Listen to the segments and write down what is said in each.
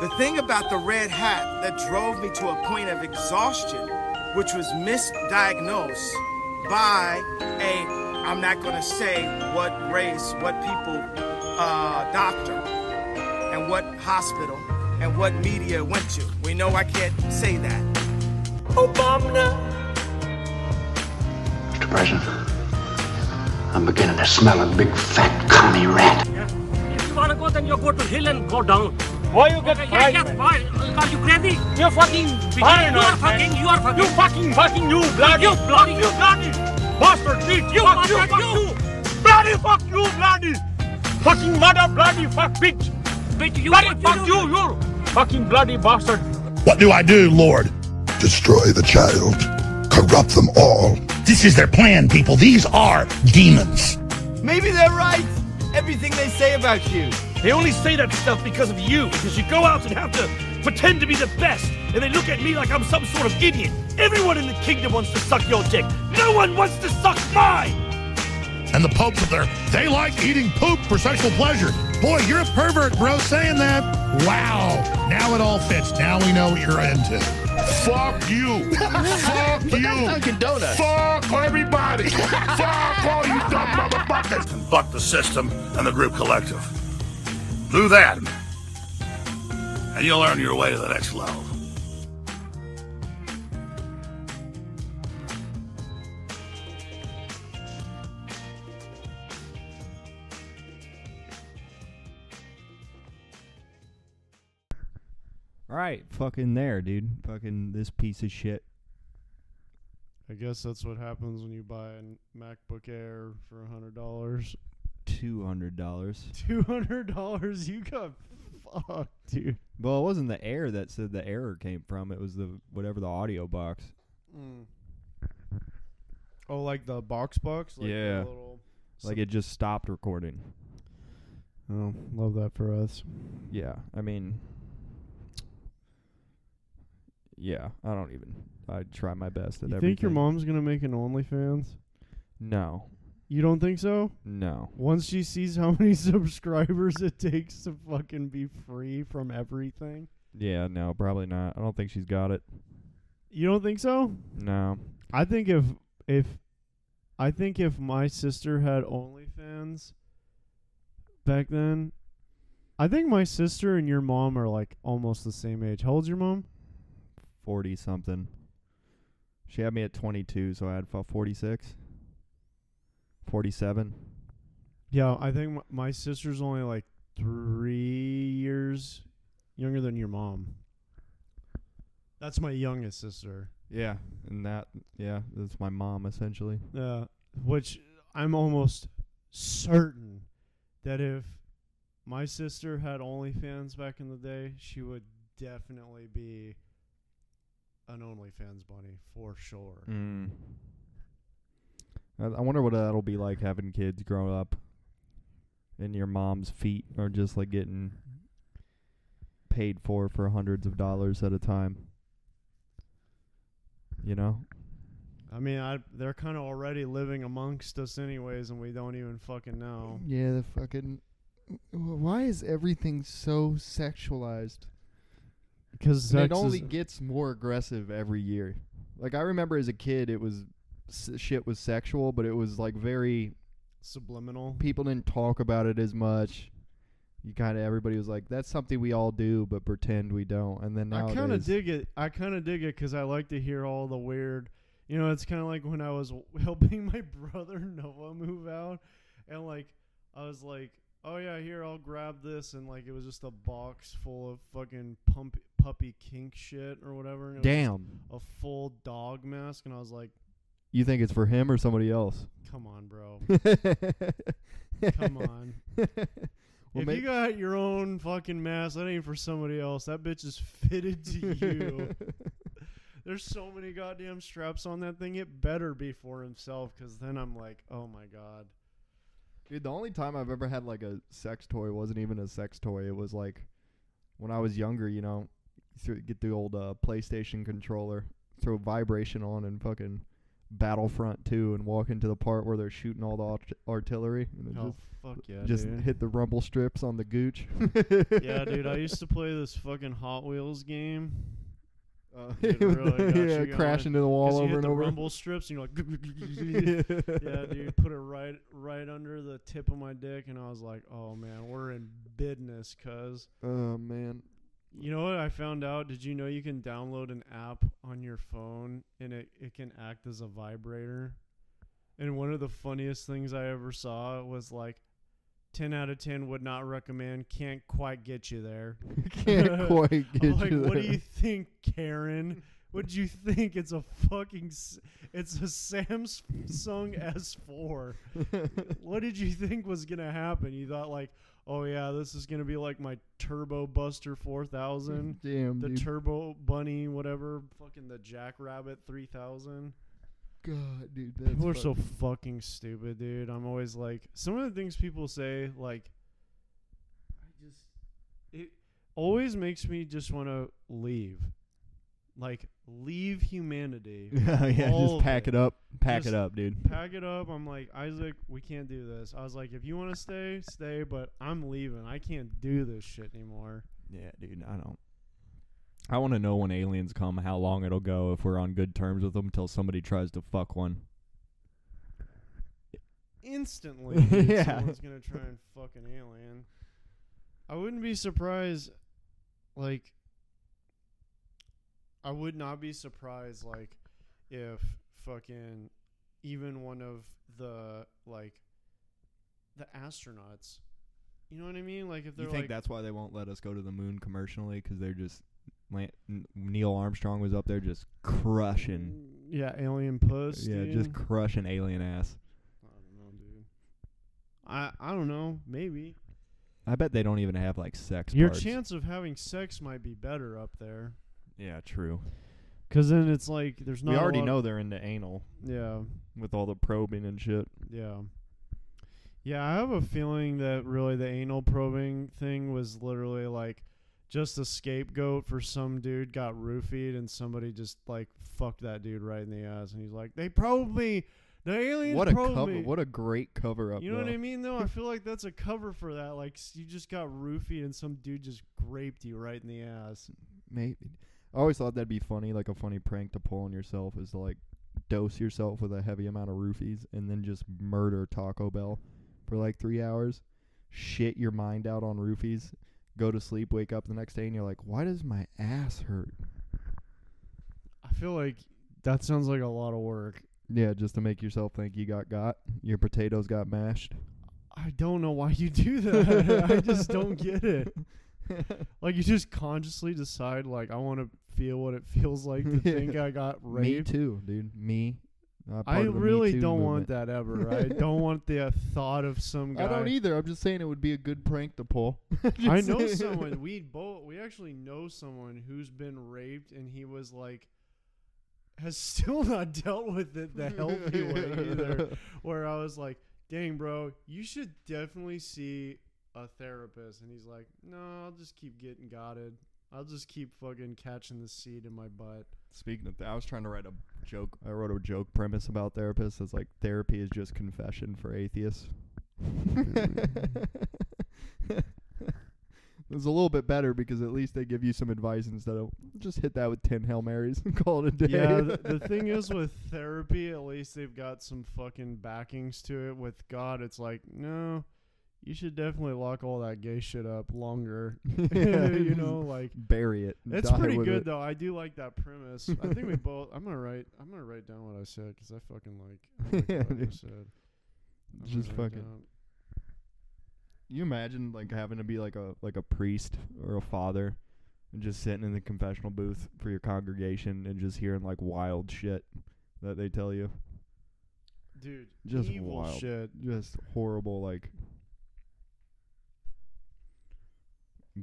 The thing about the red hat that drove me to a point of exhaustion, which was misdiagnosed by a, I'm not going to say what race, what people, uh, doctor, and what hospital, and what media went to. We know I can't say that. Obama. Mr. President, I'm beginning to smell a big fat commie rat. Yeah. If you wanna go, then you go to hill and go down. Why you get Yeah, yeah, why? Are you crazy? You're fucking You are fucking, you are fucking. You fucking fucking you bloody You bloody- you bloody bastard bitch You fuck you fuck you. you bloody fuck you bloody fucking mother bloody fuck bitch Bitch, you bloody what fuck do? you you fucking bloody bastard What do I do, Lord? Destroy the child, corrupt them all. This is their plan, people. These are demons. Maybe they're right. Everything they say about you. They only say that stuff because of you because you go out and have to pretend to be the best and they look at me like I'm some sort of idiot everyone in the kingdom wants to suck your dick no one wants to suck mine And the popes up there, they like eating poop for sexual pleasure. Boy, you're a pervert, bro, saying that. Wow. Now it all fits. Now we know what you're into. Fuck you. Fuck you. Dunkin' Donuts. Fuck everybody. Fuck all you dumb motherfuckers. And fuck the system and the group collective. Do that. And you'll earn your way to the next level. All right, fucking there, dude. Fucking this piece of shit. I guess that's what happens when you buy a MacBook Air for a hundred dollars. Two hundred dollars. Two hundred dollars, you got fucked, dude. Well, it wasn't the air that said the error came from. It was the whatever the audio box. Mm. Oh, like the box box. Like Yeah. little Like it just stopped recording. Oh, love that for us. Yeah, I mean, yeah, I don't even. I try my best at You think your mom's gonna make an OnlyFans? No, You don't think so? no. Once she sees how many subscribers it takes to fucking be free from everything. Yeah, no, probably not. I don't think she's got it. You don't think so? No. I think if if I think if my sister had OnlyFans back then, I think my sister and your mom are like almost the same age. How old's your mom? Forty something. She had me at twenty two, so I had forty six. Forty seven. Yeah, I think m- my sister's only like three years younger than your mom. That's my youngest sister. Yeah, and that yeah, that's my mom essentially. Uh, which I'm almost certain that if my sister had OnlyFans back in the day, she would definitely be an OnlyFans bunny for sure. Mm. I, I wonder what that'll be like having kids grow up, and your mom's feet are just like getting paid for for hundreds of dollars at a time. You know? I mean, I they're kind of already living amongst us anyways, and we don't even fucking know. Yeah, the fucking. Why is everything so sexualized? Because And it only gets more aggressive every year. Like I remember as a kid, it was s- shit was sexual, but it was like very subliminal. people didn't talk about it as much. You kind of everybody was like, "That's something we all do, but pretend we don't." And then now I kind of dig it. I kind of dig it because I like to hear all the weird. You know, it's kind of like when I was helping my brother Noah move out, and like I was like, "Oh yeah, here I'll grab this," and like it was just a box full of fucking pump, puppy kink shit or whatever. And it was Damn. a full dog mask, and I was like, You think it's for him or somebody else? "Come on, bro, Come on." Well, if you got your own fucking mask, that ain't for somebody else. That bitch is fitted to you. There's so many goddamn straps on that thing. It better be for himself, because then I'm like, oh my god. Dude, the only time I've ever had like a sex toy wasn't even a sex toy. It was like when I was younger, you know, get the old uh, PlayStation controller, throw vibration on, and fucking Battlefront 2 and walk into the part where they're shooting all the art- artillery and Oh just fuck yeah, just dude. hit the rumble strips on the gooch. yeah, dude. I used to play this fucking Hot Wheels game. Uh, really yeah, crash into the wall over hit and the over. rumble strips, and you're like, yeah, dude. Put it right, right under the tip of my dick, and I was like, oh man, we're in business, cuz. Oh man. You know what I found out? Did you know you can download an app on your phone and it, it can act as a vibrator? And one of the funniest things I ever saw was like 10 out of 10 would not recommend, can't quite get you there. Can't quite get I'm like, you what do you think, Karen? What do you think? It's a fucking it's a Samsung S4. what did you think was going to happen? You thought like, "Oh yeah, this is going to be like my Turbo Buster 4000." Damn, the dude. Turbo Bunny whatever, fucking the Jackrabbit 3000. God, dude, that's People are so fucking- fucking stupid, dude. I'm always like, some of the things people say, like, I just, it always makes me just want to leave. Like, leave humanity. yeah, All just of pack it up. Pack Just it up, dude. Pack it up. I'm like, Isac, we can't do this. I was like, if you want to stay, stay, but I'm leaving. I can't do this shit anymore. Yeah, dude, I don't. I want to know when aliens come, how long it'll go if we're on good terms with them until somebody tries to fuck one. instantly dude, Yeah. someone's gonna try and fuck an alien. I wouldn't be surprised like I would not be surprised like if fucking even one of the like the astronauts you know what I mean? Like if they're You think like that's why they won't let us go to the moon commercially? Because they're just Neil Armstrong was up there just crushing. yeah, alien puss. Yeah, dude. just crushing alien ass. I don't know, dude. I I don't know, maybe. I bet they don't even have like sex. Your parts. chance of having sex might be better up there. Yeah, true. Cause then it's like there's not. we already know they're into anal. Yeah. With all the probing and shit. Yeah. Yeah, I have a feeling that really the anal probing thing was literally like just a scapegoat for some dude got roofied and somebody just like fucked that dude right in the ass and he's like, they probed me. The aliens What a probed cover! me." What a great cover up. You know what. I mean, though? I feel like that's a cover for that. Like, s- you just got roofied and some dude just raped you right in the ass. Maybe. I always thought that'd be funny, like a funny prank to pull on yourself is to like dose yourself with a heavy amount of roofies and then just murder Taco Bell for like three hours, shit your mind out on roofies, go to sleep, wake up the next day, and you're like, why does my ass hurt? I feel like that sounds like a lot of work. Yeah, just to make yourself think you got got. Your potatoes got mashed. I don't know why you do that. I just don't get it. Like you just consciously decide like I want to feel what it feels like to think I got raped. Me too, dude. Me. Uh, I part of the Me really don't movement. want that ever. I don't want the uh, thought of some guy. I don't either. I'm just saying it would be a good prank to pull. I know someone. We both. We actually know someone who's been raped, and he was like, has still not dealt with it the healthy way either. Where I was like, "Dang, bro, you should definitely see a therapist." And he's like, "No, I'll just keep getting gotted. I'll just keep fucking catching the seed in my butt." Speaking of, th- I was trying to write a joke. I wrote a joke premise about therapists. It's like therapy is just confession for atheists. It's a little bit better because at least they give you some advice instead of just hit that with ten hail marys and call it a day. Yeah, the, the thing is with therapy, at least they've got some fucking backings to it. With God, it's like, no, you should definitely lock all that gay shit up longer. You know, like bury it. It's pretty good it. though. I do like that premise. I think we both. I'm gonna write. I'm gonna write down what I said because I fucking like. I like Yeah, what I said. I'm Just fucking. You imagine like having to be like a like a priest or a father, and just sitting in the confessional booth for your congregation and just hearing like wild shit that they tell you. Dude, Just evil wild, shit. just horrible like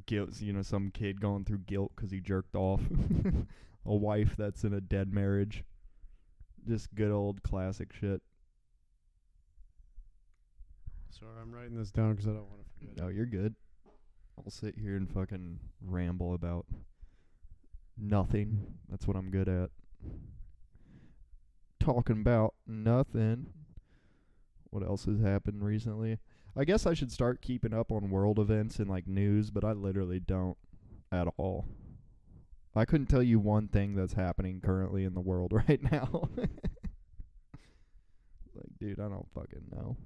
guilt. You know, some kid going through guilt 'cause he jerked off. a wife that's in a dead marriage. Just good old classic shit. Sorry, I'm writing this down because I don't want to forget. No, you're good. I'll sit here and fucking ramble about nothing. That's what I'm good at. talking about nothing. What else has happened recently? I guess I should start keeping up on world events and like news, but I literally don't at all. I couldn't tell you one thing that's happening currently in the world right now. like, dude, I don't fucking know.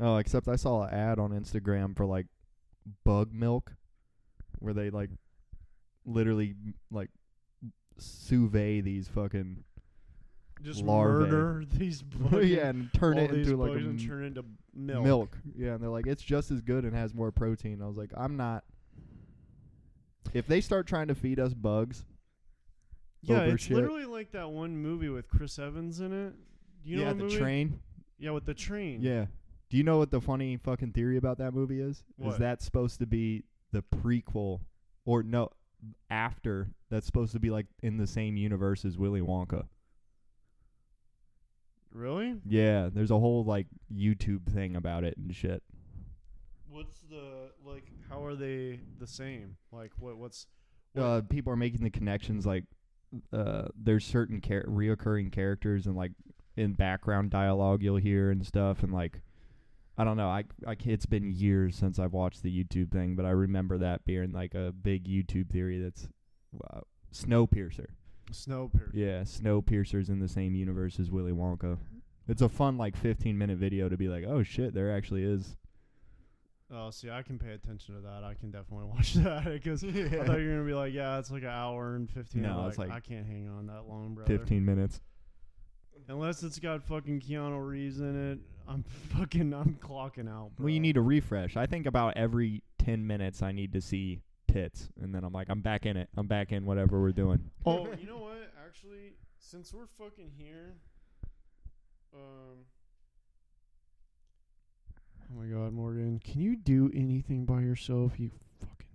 Oh, except I saw an ad on Instagram for like bug milk where they like literally like sous these fucking Just larvae. murder these bugs. yeah, and turn it into like a and m- turn into milk. Yeah, and they're like, it's just as good and has more protein. I was like, I'm not. If they start trying to feed us bugs, Yeah, it's shit, literally like that one movie with Chris Evans in it. Do you know yeah, what the movie? train. Yeah, with the train. Yeah. Do you know what the funny fucking theory about that movie is? Is that supposed to be the prequel, or no, after? That's supposed to be like in the same universe as Willy Wonka. Really? Yeah, there's a whole like YouTube thing about it and shit. What's the like? How are they the same? Like what? What's uh, people are making the connections like uh, there's certain char- reoccurring characters and like in background dialogue you'll hear and stuff and like I don't know I I it's been years since I've watched the YouTube thing but I remember that being like a big YouTube theory that's uh, Snowpiercer. Snowpiercer. Yeah, snow Snowpiercer's in the same universe as Willy Wonka. It's a fun like 15 minute video to be like, "Oh shit, there actually is." Oh, see, I can pay attention to that. I can definitely watch that because I thought you were gonna be like, yeah, it's like an hour and fifteen. No, I'm it's like I can't hang on that long, bro. 15 minutes. Unless it's got fucking Keanu Reeves in it, I'm fucking, I'm clocking out. Bro. Well, you need a refresh. I think about every 10 minutes I need to see tits, and then I'm like, I'm back in it. I'm back in whatever we're doing. Oh, you know what? Actually, since we're fucking here, um. Oh my God, Morgan, can you do anything by yourself? You fucking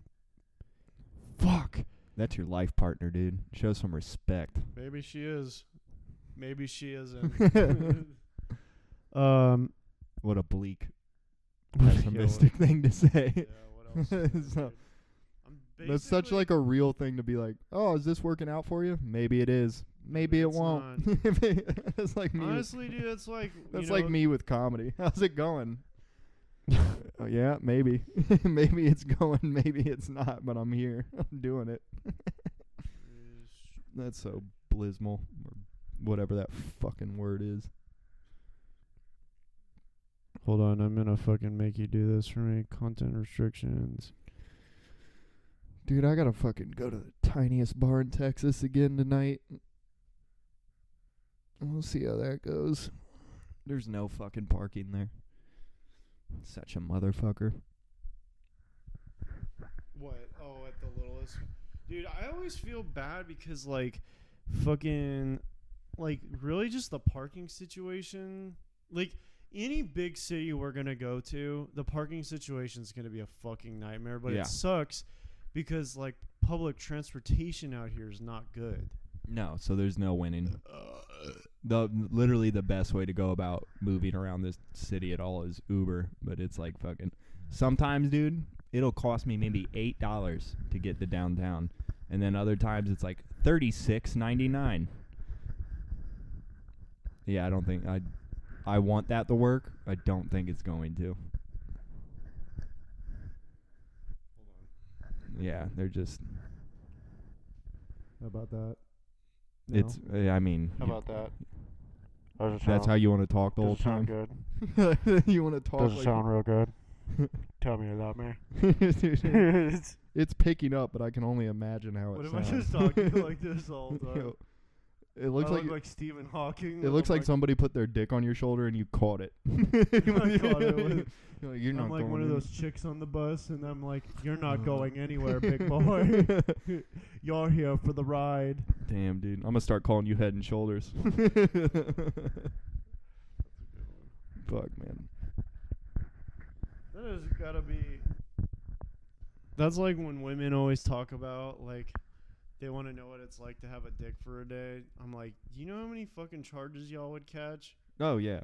fuck. That's your life partner, dude. Show some respect. Maybe she is. Maybe she isn't. um. What a bleak, Yeah, what- pessimistic thing to say. Yeah, what else? So- dude? I'm That's such like a real thing to be like, oh, is this working out for you? Maybe it is. Maybe it It's won't. it's like me. with- Honestly, dude, it's like that's you like me with comedy. How's it going? oh, yeah, maybe. maybe it's going. Maybe it's not. But I'm here. I'm doing it. That's so blismal, or whatever that fucking word is. Hold on, I'm gonna fucking make you do this for me. Content restrictions. Dude, I gotta fucking go to the tiniest bar in Texas again tonight. We'll see how that goes. There's no fucking parking there. Such a motherfucker. What? Oh, at the littlest. Dude, I always feel bad because like fucking like really just the parking situation. Like any big city we're going to go to, the parking situation's going to be a fucking nightmare, but Yeah. it sucks because like public transportation out here is not good. No, so there's no winning. Uh, the literally the best way to go about moving around this city at all is Uber, but it's like fucking. Sometimes, dude, it'll cost me maybe eight dollars to get to downtown, and then other times it's like thirty six ninety nine. Yeah, I don't think I. I want that to work. I don't think it's going to. Yeah, they're just. How about that? It's. uh, I mean. How about that? Does it That's sound- how you want to talk the does whole it sound time. good? you want to talk? Does it like sound real good? Tell me about me. Dude, it's picking up, but I can only imagine how it What if I sounds. just talking like this all the time? Yo, it looks I like look like Stephen Hawking. it looks like somebody put their dick on your shoulder and you caught it. I caught it with- You're like, "You're not I'm like going one of in." those chicks on the bus, and I'm like, "You're not uh-huh. going anywhere, big boy. You're here for the ride." Damn, dude, I'm gonna start calling you Head and Shoulders. Fuck, man. That has gotta be. That's like when women always talk about like they want to know what it's like to have a dick for a day. I'm like, you know how many fucking charges y'all would catch? Oh yeah.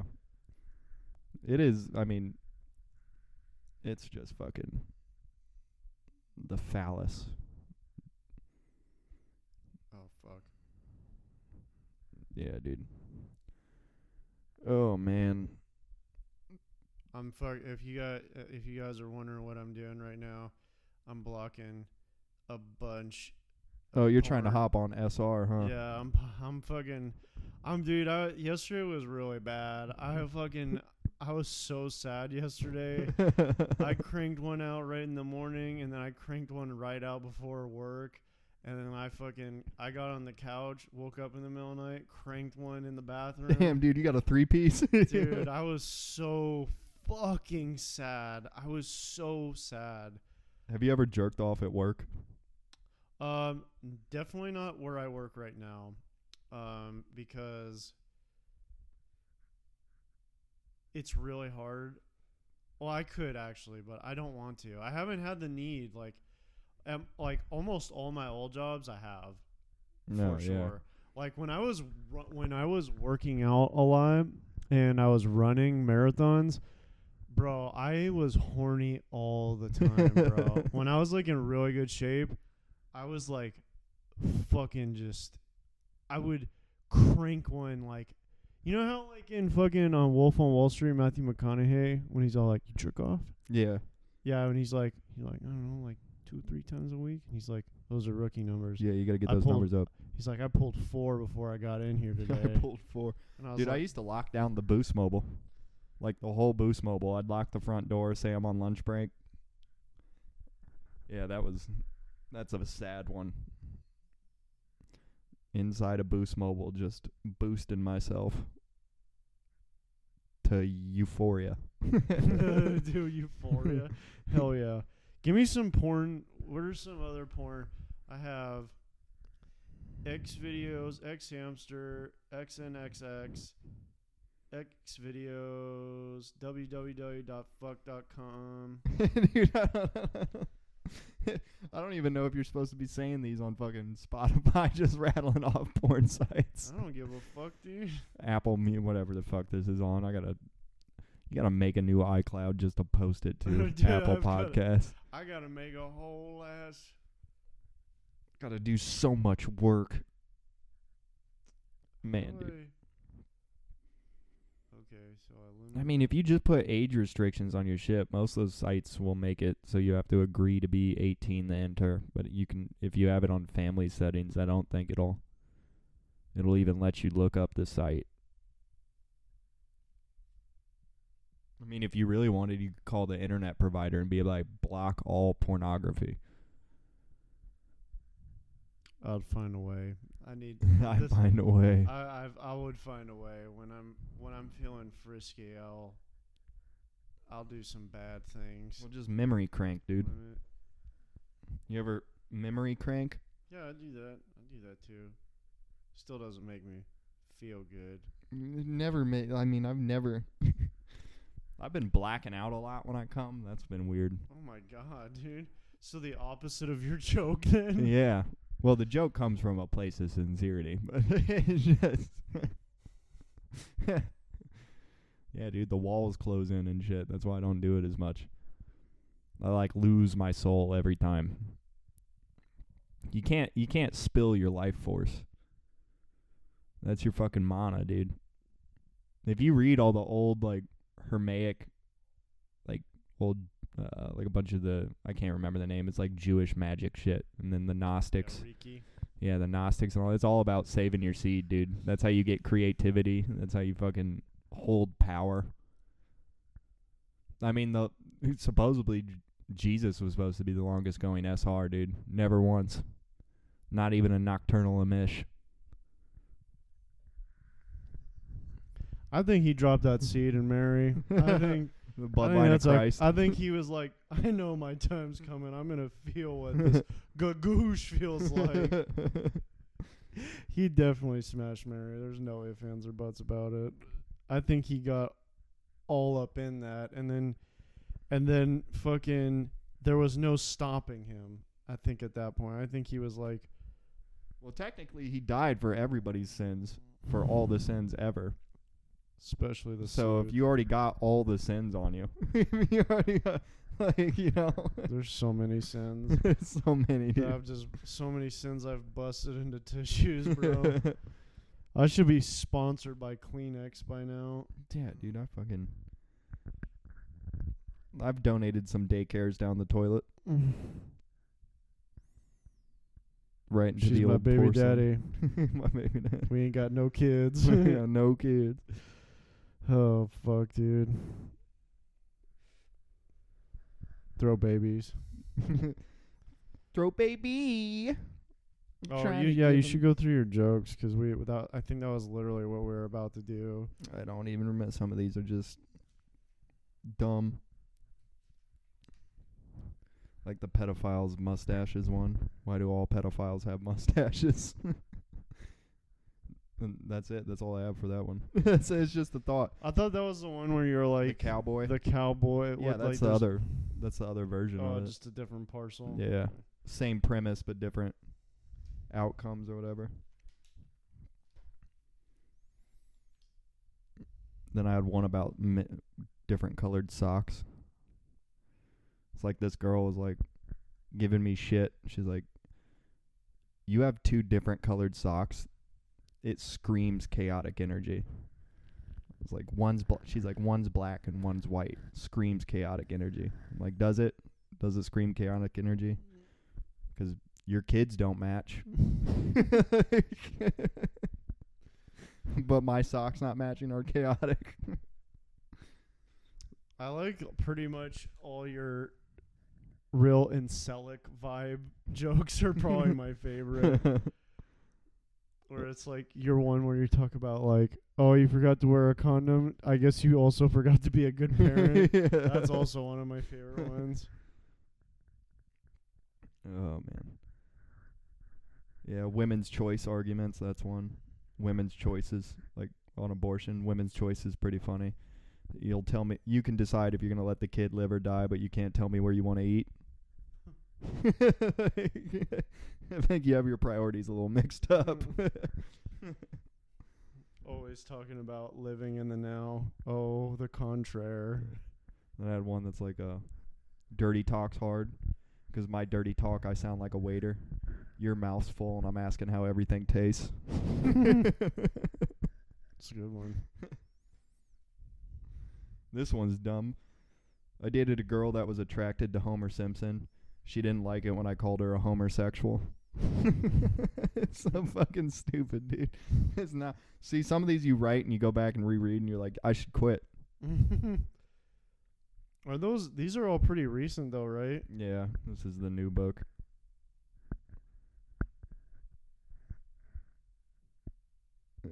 It is. I mean, it's just fucking the phallus. Oh fuck. Yeah, dude. Oh man. I'm fuck. If you got, if you guys are wondering what I'm doing right now, I'm blocking a bunch. Oh, you're trying to hop on SR, huh? Yeah, I'm. I'm fucking. I'm dude. I yesterday was really bad. I fucking. I was so sad yesterday. I cranked one out right in the morning, and then I cranked one right out before work. And then I fucking I got on the couch, woke up in the middle of the night, cranked one in the bathroom. Damn, dude, you got a three piece. Dude, I was so fucking sad. I was so sad. Have you ever jerked off at work? Um, definitely not where I work right now, um, because it's really hard. Well, I could actually, but I don't want to. I haven't had the need. Like, um, like almost all my old jobs, I have No, for yeah. sure. Like when I was ru- when I was working out a lot and I was running marathons, bro, I was horny all the time, bro. when I was like in really good shape, I was like fucking just I would crank one like you know how like in fucking on Wolf on Wall Street Matthew McConaughey when he's all like you jerk off? Yeah. Yeah, when he's like he's like I don't know like two three times a week and he's like those are rookie numbers. Yeah, you got to get I those pulled- numbers up. He's like, I pulled four before I got in here today. I pulled four. And I was Dude, I like- used to lock down the Boost Mobile. Like the whole Boost Mobile. I'd lock the front door, say I'm on lunch break. Yeah, that was that's a sad one. Inside a Boost Mobile, just boosting myself to euphoria. Dude, Euphoria. Hell yeah. Give me some porn. What are some other porn? I have X videos, X hamster, XNXX, X videos, www.fuck.com. Dude, I don't, even know if you're supposed to be saying these on fucking Spotify, just rattling off porn sites. I don't give a fuck, dude. Apple me whatever the fuck this is on. I gotta you gotta make a new iCloud just to post it to Dude, Apple I've gotta- Podcast. I gotta make a whole ass. Gotta do so much work. Man, dude. Okay, so I mean, if you just put age restrictions on your ship, most of those sites will make it so you have to agree to be 18 to enter. But you can, if you have it on family settings, I don't think it'll. It'll even let you look up the site. I mean, if you really wanted, you could call the internet provider and be like, block all pornography. I'd find a way. I need. This- find a way. I I've, I would find a way when I'm when I'm feeling frisky. I'll I'll do some bad things. Well, just memory crank, dude. You ever memory crank? Yeah, I do that. I do that too. Still doesn't make me feel good. Never made. I mean, I've never. I've been blacking out a lot when I come. That's been weird. Oh my god, dude. So the opposite of your joke then? yeah. Well, the joke comes from a place of sincerity, but it's just. yeah, dude, the walls close in and shit. That's why I don't do it as much. I like lose my soul every time. You can't you can't spill your life force. That's your fucking mana, dude. If you read all the old like Hermaic like old uh, like a bunch of the I can't remember the name. It's like Jewish magic shit, and then the Gnostics. Reiki. Yeah, the Gnostics and all. It's all about saving your seed, dude. That's how you get creativity. That's how you fucking hold power. I mean, the supposedly Jesus was supposed to be the longest going SR, dude. Never once. Not even a nocturnal amish. I think he dropped that seed in Mary. I think The I bloodline think of that's like- Christ. I think he was like, I know my time's coming. I'm gonna feel what this gagoosh feels like. he definitely smashed Mary. There's no ifs, ands, or buts about it. I think he got all up in that, and then, and then fucking, there was no stopping him. I think at that point, I think he was like, well, technically, he died for everybody's sins, for all the sins ever. Especially the. So if you already got all the sins on you, you already got, like you know, there's so many sins. there's so many. Dude. I've just so many sins I've busted into tissues, bro. I should be sponsored by Kleenex by now. Yeah, dude, I fucking. I've donated some daycares down the toilet. Right into She's the my old baby porcelain. daddy. my baby daddy. We ain't got no kids. yeah, no kids. Oh fuck, dude. Throw babies. Throw baby. Oh, Trying you, to yeah, you give 'em- should go through your jokes because we without. I think that was literally what we were about to do. I don't even remember. Some of these are just dumb. Like the pedophiles' mustaches one. Why do all pedophiles have mustaches? and that's it. That's all I have for that one. it's, it's just a thought. I thought that was the one where you're like the cowboy. the cowboy. yeah, with, that's like, the other. That's the other version Oh, of it. just a different parcel. Yeah. Same premise but different outcomes or whatever. Then I had one about mi- different colored socks. It's like this girl was like giving me shit. She's like, "You have two different colored socks. It screams chaotic energy." It's like one's bl- she's like one's black and one's white. Screams chaotic energy. I'm like, does it? Does it scream chaotic energy? Because your kids don't match. but my socks not matching are chaotic. I like pretty much all your real incelic vibe jokes are probably my favorite. Where it's like your one where you talk about like, oh, you forgot to wear a condom. I guess you also forgot to be a good parent. Yeah. That's also one of my favorite ones. Oh man. Yeah, women's choice arguments, that's one. Women's choices, like on abortion, women's choice is pretty funny. You'll tell me you can decide if you're gonna let the kid live or die, but you can't tell me where you wanna eat. I think you have your priorities a little mixed up. Mm. Always talking about living in the now. Oh, the contraire. I had one that's like a dirty talks hard because my dirty talk I sound like a waiter. Your mouth's full and I'm asking how everything tastes. It's a good one. This one's dumb. I dated a girl that was attracted to Homer Simpson. She didn't like it when I called her a homosexual. it's so fucking stupid, dude. It's not. See, some of these you write and you go back and reread and you're like, I should quit. Are those? These are all pretty recent though, right? Yeah, this is the new book.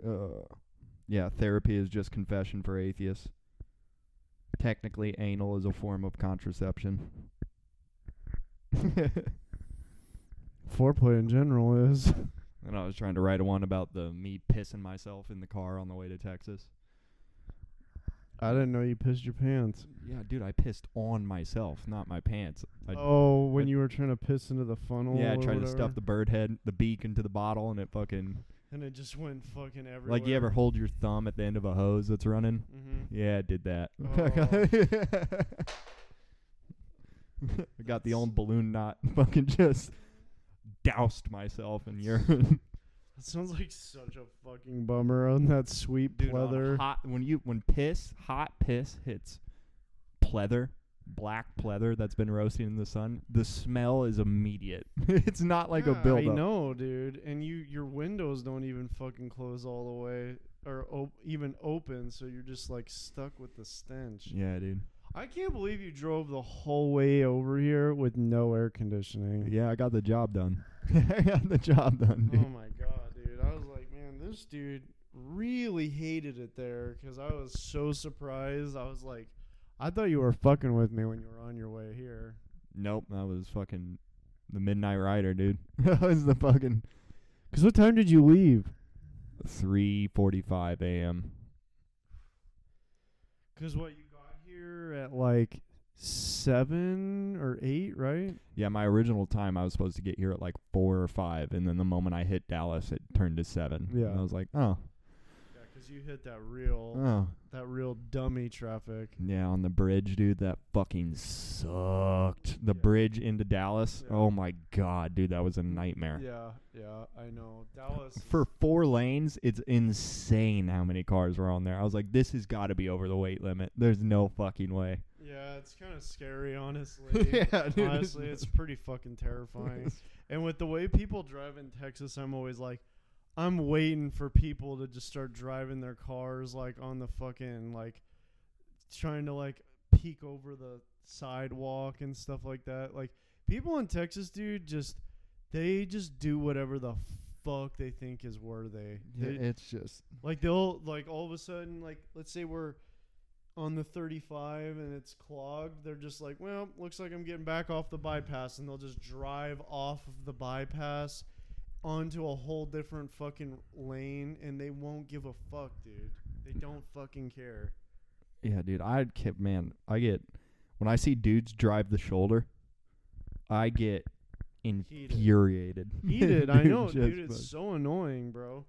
Uh, yeah, therapy is just confession for atheists. Technically, anal is a form of contraception. Foreplay in general is. And I was trying to write a one about the me pissing myself in the car on the way to Texas. I didn't know you pissed your pants. Yeah, dude, I pissed on myself, not my pants. I, oh, when I- you were trying to piss into the funnel. yeah, I tried to stuff the bird head, the beak into the bottle, and it fucking And it just went fucking everywhere. like you ever hold your thumb at the end of a hose that's running. Mm-hmm. Yeah, I did that. I got the old balloon knot, fucking just doused myself in urine. That sounds like such a fucking bummer on that sweet Dude, on pleather. hot when you when piss, hot piss hits pleather, black pleather that's been roasting in the sun, the smell is immediate. it's not like a Yeah, build I know, dude. And you, your windows don't even fucking close all the way, or op- even open, so you're just like stuck with the stench. Yeah, dude. I can't believe you drove the whole way over here with no air conditioning. Yeah, I got the job done. I got the job done, oh dude. Oh my god, dude! I was like, man, this dude really hated it there because I was so surprised. I was like, I thought you were fucking with me when you were on your way here. Nope, that was fucking the Midnight Rider, dude. that was the fucking Cause what time did you leave? 3:45 a.m. Cause what you here at like seven or eight, right? Yeah, my original time I was supposed to get here at like four or five, and then the moment I hit Dallas, it turned to seven. Yeah. and I was like, oh, 'Cause you hit that real, Oh. that real dummy traffic. Yeah, on the bridge, dude. That fucking sucked. The bridge into Dallas. Oh my god, dude, that was a nightmare. Yeah, yeah, I know. Dallas. For four lanes, it's insane how many cars were on there. I was like, this has got to be over the weight limit. There's no fucking way. Yeah, it's kind of scary, honestly. Yeah, dude, honestly, it's- it's pretty fucking terrifying. and with the way people drive in Texas, I'm always like, I'm waiting for people to just start driving their cars like on the fucking like, trying to like peek over the sidewalk and stuff like that. Like people in Texas, dude, just they just do whatever the fuck they think is worthy. Yeah, They- it's just like they'll like all of a sudden like let's say we're on the 35 and it's clogged they're just like well looks like i'm getting back off the bypass and they'll just drive off of the bypass onto a whole different fucking lane and they won't give a fuck dude they don't fucking care Yeah, dude. I kept man. I get when I see dudes drive the shoulder, I get infuriated. heated i know dude it's so annoying bro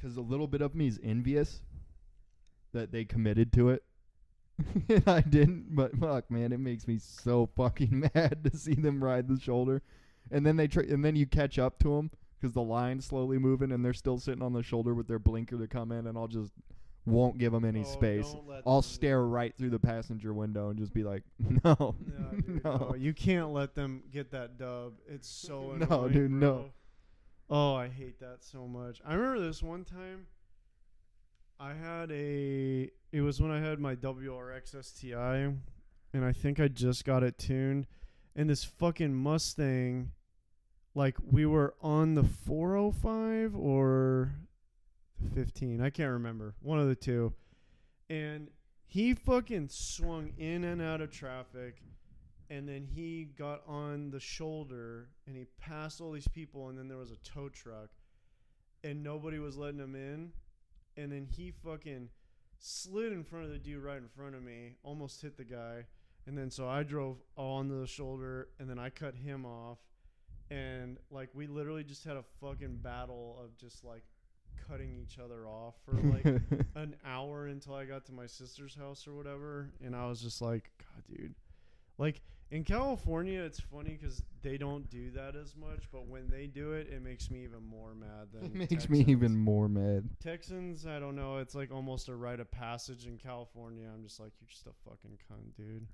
Cause a little bit of me is envious that they committed to it, and I didn't. But fuck, man, it makes me so fucking mad to see them ride the shoulder, and then they try, and then you catch up to them because the line's slowly moving, and they're still sitting on the shoulder with their blinker to come in, and I'll just won't give them any Oh, space. don't let I'll stare right through the passenger window and just be like, no, Yeah, dude, no. no, you can't let them get that dub. It's so annoying. No, dude, no. bro. Oh, I hate that so much. I remember this one time. I had a. It was when I had my WRX STI, and I think I just got it tuned, and this fucking Mustang. Like we were on the 405 or 15. I can't remember. One of the two. And he fucking swung in and out of traffic and then he got on the shoulder and he passed all these people and then there was a tow truck and nobody was letting him in and then he fucking slid in front of the dude right in front of me almost hit the guy and then so i drove on the shoulder and then i cut him off and like we literally just had a fucking battle of just like cutting each other off for like an hour until I got to my sister's house or whatever, and I was just like, God, dude, like in California, it's funny because they don't do that as much, but when they do it, it makes me even more mad than It makes Texans. me even more mad. Texans, I don't know. It's like almost a rite of passage in California. I'm just like, you're just a fucking cunt, dude.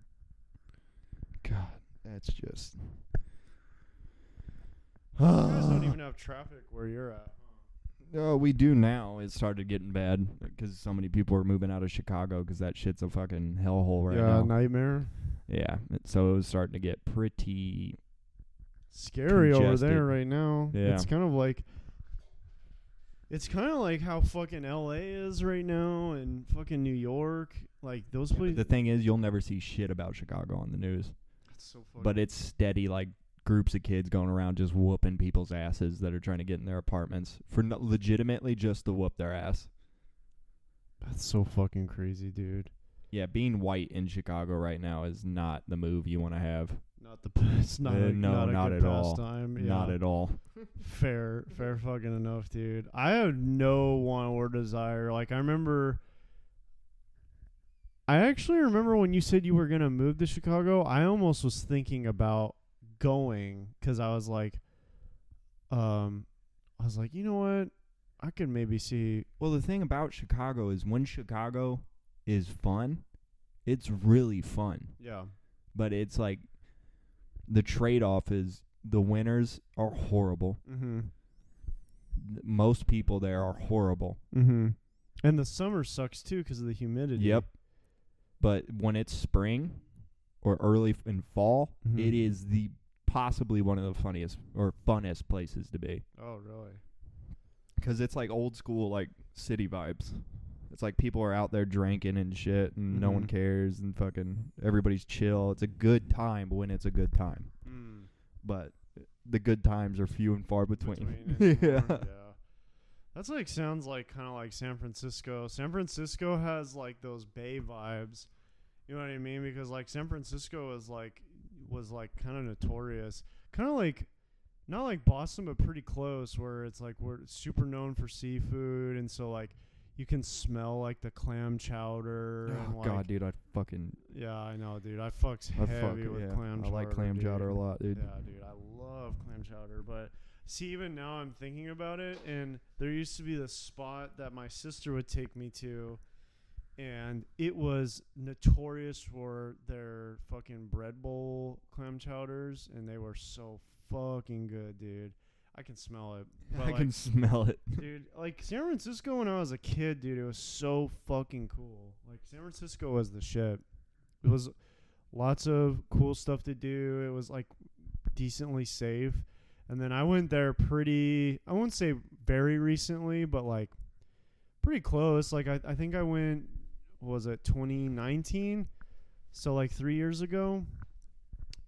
God, that's just. You guys don't even have traffic where you're at. Oh, we do now. It started getting bad because so many people are moving out of Chicago because that shit's a fucking hellhole right now. yeah, now. nightmare. Yeah, it- so it was starting to get pretty. Scary over congested. there right now. Yeah. It's kind of like it's kind of like how fucking LA is right now and fucking New York. Like those places The thing is, you'll never see shit about Chicago on the news. That's so fucking But it's steady, like groups of kids going around just whooping people's asses that are trying to get in their apartments for no- legitimately just to whoop their ass. That's so fucking crazy, dude. Yeah, being white in Chicago right now is not the move you want to have. Not the best. Not Uh, a, no, not, a not at all. pastime. Not at all. fair, fair fucking enough, dude. I have no want or desire. Like I remember, I actually remember when you said you were gonna move to Chicago. I almost was thinking about going because I was like, um, I was like, you know what, I could maybe see. Well, the thing about Chicago is when Chicago is fun, it's really fun. Yeah. But it's like the trade off is the winters are horrible. Mm-hmm. Most people there are horrible. Mm-hmm. And the summer sucks too because of the humidity. Yep. But when it's spring or early f- in fall, Mhm. it is the possibly one of the funniest or funnest places to be. Oh really? Because it's like old school, like city vibes. It's like people are out there drinking and shit, and no one Mhm. cares, and fucking everybody's chill. It's a good time when it's a good time. Mm. But the good times are few and far between. Between yeah. anymore, yeah. That's like sounds like kind of like San Francisco. San Francisco has like those bay vibes. You know what I mean? Because like San Francisco is like was like kind of notorious, kind of like not like Boston, but pretty close. Where it's like we're super known for seafood, and so like you can smell like the clam chowder. Oh, and, Oh like, god, dude, I fucking Yeah, I know, dude. I fucks I heavy fuck with yeah. clam I like chowder, clam chowder a lot, dude. Yeah, dude, I love clam chowder. But see, even now I'm thinking about it, and there used to be this spot that my sister would take me to, and it was notorious for their fucking bread bowl clam chowders, and they were so fucking good, dude. I can smell it. I can smell it. dude. Like San Francisco when I was a kid, dude, it was so fucking cool. Like San Francisco was the shit. It was lots of cool stuff to do. It was like decently safe. And then I went there pretty I won't say very recently, but like pretty close. Like I I think I went was it 2019? So like 3 years ago.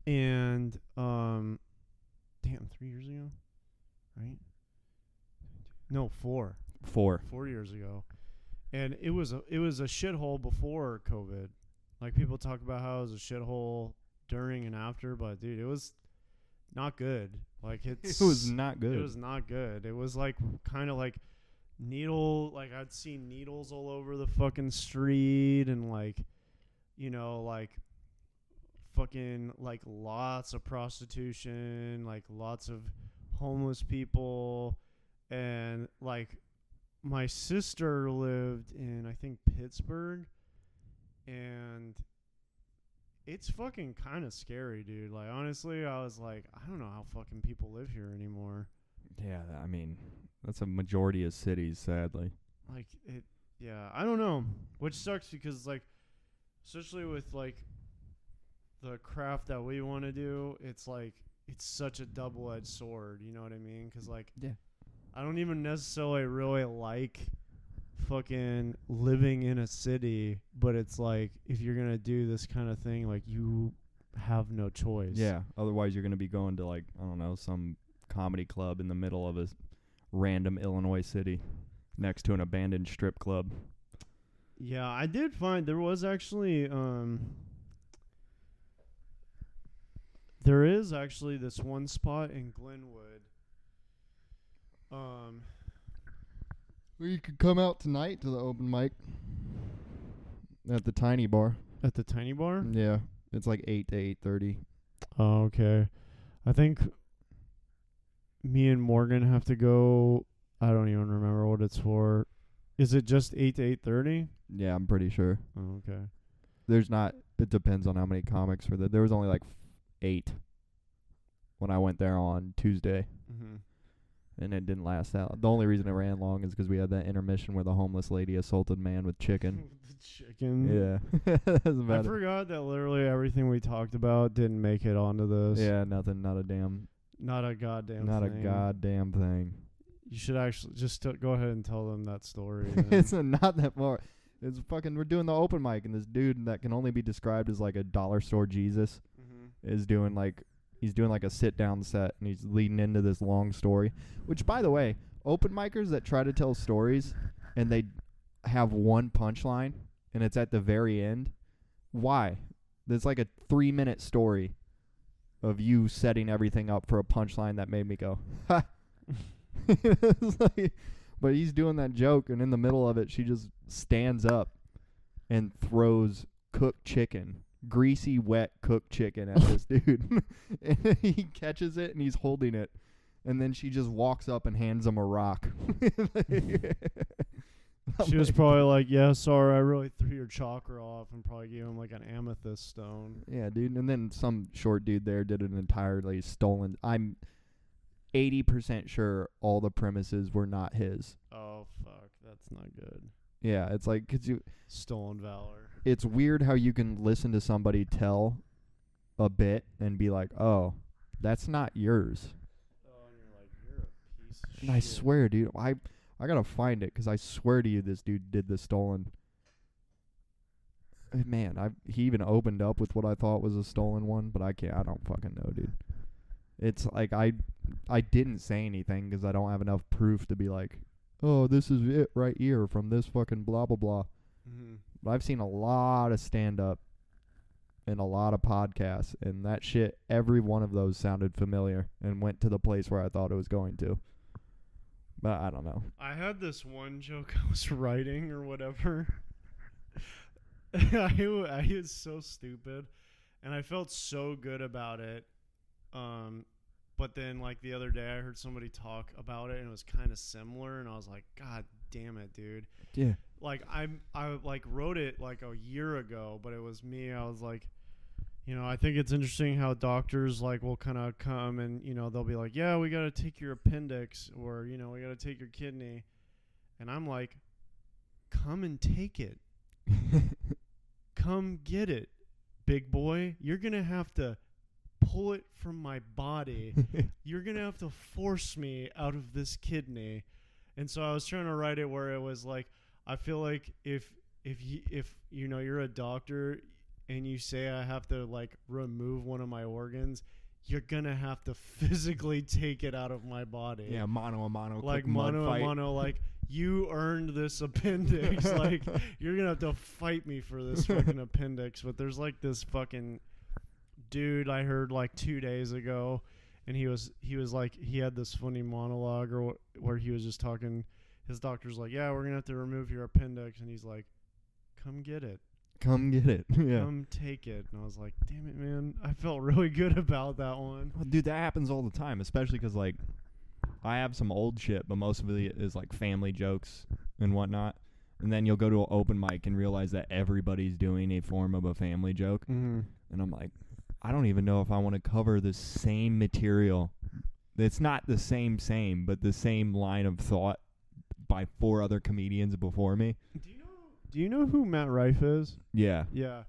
And um damn, 3 years ago? Right? No, 4 Four. four years ago, and it was a it was a shithole before COVID. Like people talk about how it was a shithole during and after, but dude, it was not good. Like it's It was not good. It was not good. It was like kind of like needle. Like I'd seen needles all over the fucking street, and like you know like fucking like lots of prostitution, like lots of homeless people, and like my sister lived in I think Pittsburgh and it's fucking kind of scary, dude. Like honestly, I was like, I don't know how fucking people live here anymore. Yeah, I mean, that's a majority of cities, sadly. Like it yeah, I don't know. Which sucks because like especially with like the craft that we want to do, it's like it's such a double-edged sword, you know what I mean? Cuz like Yeah. I don't even necessarily really like fucking living in a city, but it's like if you're going to do this kind of thing, like you have no choice. Yeah. Otherwise, you're gonna be going to like I don't know some comedy club in the middle of a s- random Illinois city, next to an abandoned strip club. Yeah, I did find there was actually um there is actually this one spot in Glenwood. Um Well, you could come out tonight to the open mic At the tiny bar. at the tiny bar? Yeah. It's like eight to eight thirty. Oh, okay. I think me and Morgan have to go I don't even remember what it's for. Is it just 8 to 8:30? Yeah, I'm pretty sure. Oh, okay. There's not. It depends on how many comics were there. There was only like eight when I went there on Tuesday, Mhm. and it didn't last out. The only reason it ran long is 'cause we had that intermission where the homeless lady assaulted man with chicken. the chicken. yeah, that's I it. forgot that literally everything we talked about didn't make it onto this. Yeah, nothing. Not a damn. Not a goddamn thing. not thing. a goddamn thing. You should actually just t- go ahead and tell them that story. it's a, not that far. It's fucking. We're doing the open mic, and this dude that can only be described as like a dollar store Jesus Mhm. is doing like he's doing like a sit down set, and he's leading into this long story. Which, by the way, open micers that try to tell stories and they have one punchline, and it's at the very end. Why? There's like a three minute story of you setting everything up for a punchline that made me go, ha. Like- but he's doing that joke, and in the middle of it, she just stands up and throws cooked chicken, greasy, wet cooked chicken at this dude. and he catches it, and he's holding it. And then she just walks up and hands him a rock. she was probably like, "Yeah, sorry, I really threw your chakra off," and probably gave him like an amethyst stone. Yeah, dude. And then some short dude there did an entirely stolen. I'm 80% sure all the premises were not his. Oh fuck, that's not good. Yeah, it's like, cause you, Stolen valor. it's weird how you can listen to somebody tell a bit and be like, oh, that's not yours. Oh, and you're like, you're a piece of And I swear, dude, I I gotta find it 'cause I swear to you, this dude did the stolen. Uh, Man, I he even opened up with what I thought was a stolen one, but I can't. I don't fucking know, dude. It's like I I didn't say anything because I don't have enough proof to be like, oh, this is it right here from this fucking blah blah blah. Mm-hmm. But I've seen a lot of stand up and a lot of podcasts, and that shit, every one of those sounded familiar and went to the place where I thought it was going to. But I don't know. I had this one joke I was writing or whatever. I, I was so stupid, and I felt so good about it. Um, but then like the other day, I heard somebody talk about it, and it was kind of similar, and I was like, God damn it, dude. Yeah. Like I'm, I like wrote it like a year ago, but it was me. I was like, you know, I think it's interesting how doctors like will kind of come and you know they'll be like, yeah, we got to take your appendix, or you know, we got to take your kidney, and I'm like, come and take it, come get it, big boy. You're gonna have to pull it from my body. You're gonna have to force me out of this kidney. And so I was trying to write it where it was like, I feel like if if you if you know you're a doctor and you say I have to like remove one of my organs, you're gonna have to physically take it out of my body. Yeah, mono a mono. like mono a mono, like you earned this appendix. like you're gonna have to fight me for this fucking appendix. But there's like this fucking dude I heard like two days ago, and he was he was like he had this funny monologue or wh- where he was just talking. His doctor's like, "Yeah, we're gonna have to remove your appendix," and he's like, "Come get it." Come get it. yeah. Come take it. And I was like, damn it, man. I felt really good about that one. Well, dude, that happens all the time, especially because, like I have some old shit, but most of it is like family jokes and whatnot. And then you'll go to an open mic and realize that everybody's doing a form of a family joke, Mm-hmm. and I'm like, I don't even know if I want to cover the same material. It's not the same same, but the same line of thought by four other comedians before me. Do you know who Matt Rife is? Yeah, Yeah.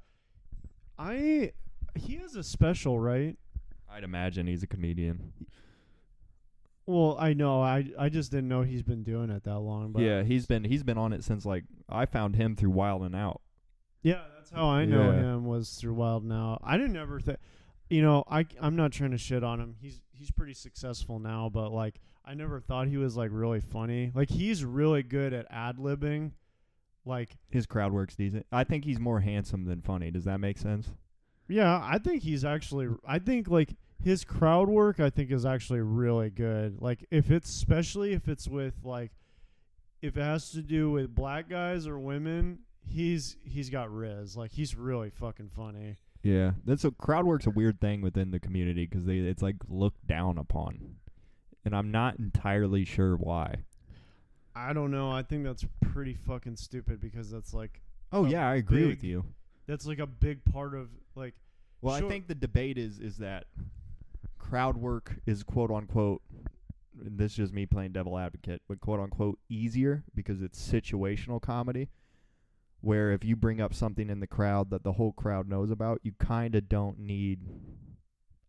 I he has a special, right? I'd imagine he's a comedian. Well, I know. I I just didn't know he's been doing it that long. But yeah, he's been he's been on it since like I found him through Wild 'N Out. yeah, that's how I know Yeah. him was through Wild 'N Out. I didn't ever think, you know, I I'm not trying to shit on him. He's he's pretty successful now, but like I never thought he was like really funny. Like he's really good at ad libbing. Like His crowd works decent. I think he's more handsome than funny. Does that make sense? Yeah, I think he's actually. I think like his crowd work. I think is actually really good. Like if it's especially if it's with like if it has to do with black guys or women, he's he's got riz. Like he's really fucking funny. Yeah, that's a crowd work's a weird thing within the community because they it's like looked down upon, and I'm not entirely sure why. I don't know. I think that's pretty fucking stupid because that's like Oh yeah, I agree with you. That's like a big part of like. Well, sure- I think the debate is is that crowd work is quote unquote. And this is just me playing devil advocate, but quote unquote easier because it's situational comedy. Where if you bring up something in the crowd that the whole crowd knows about, you kind of don't need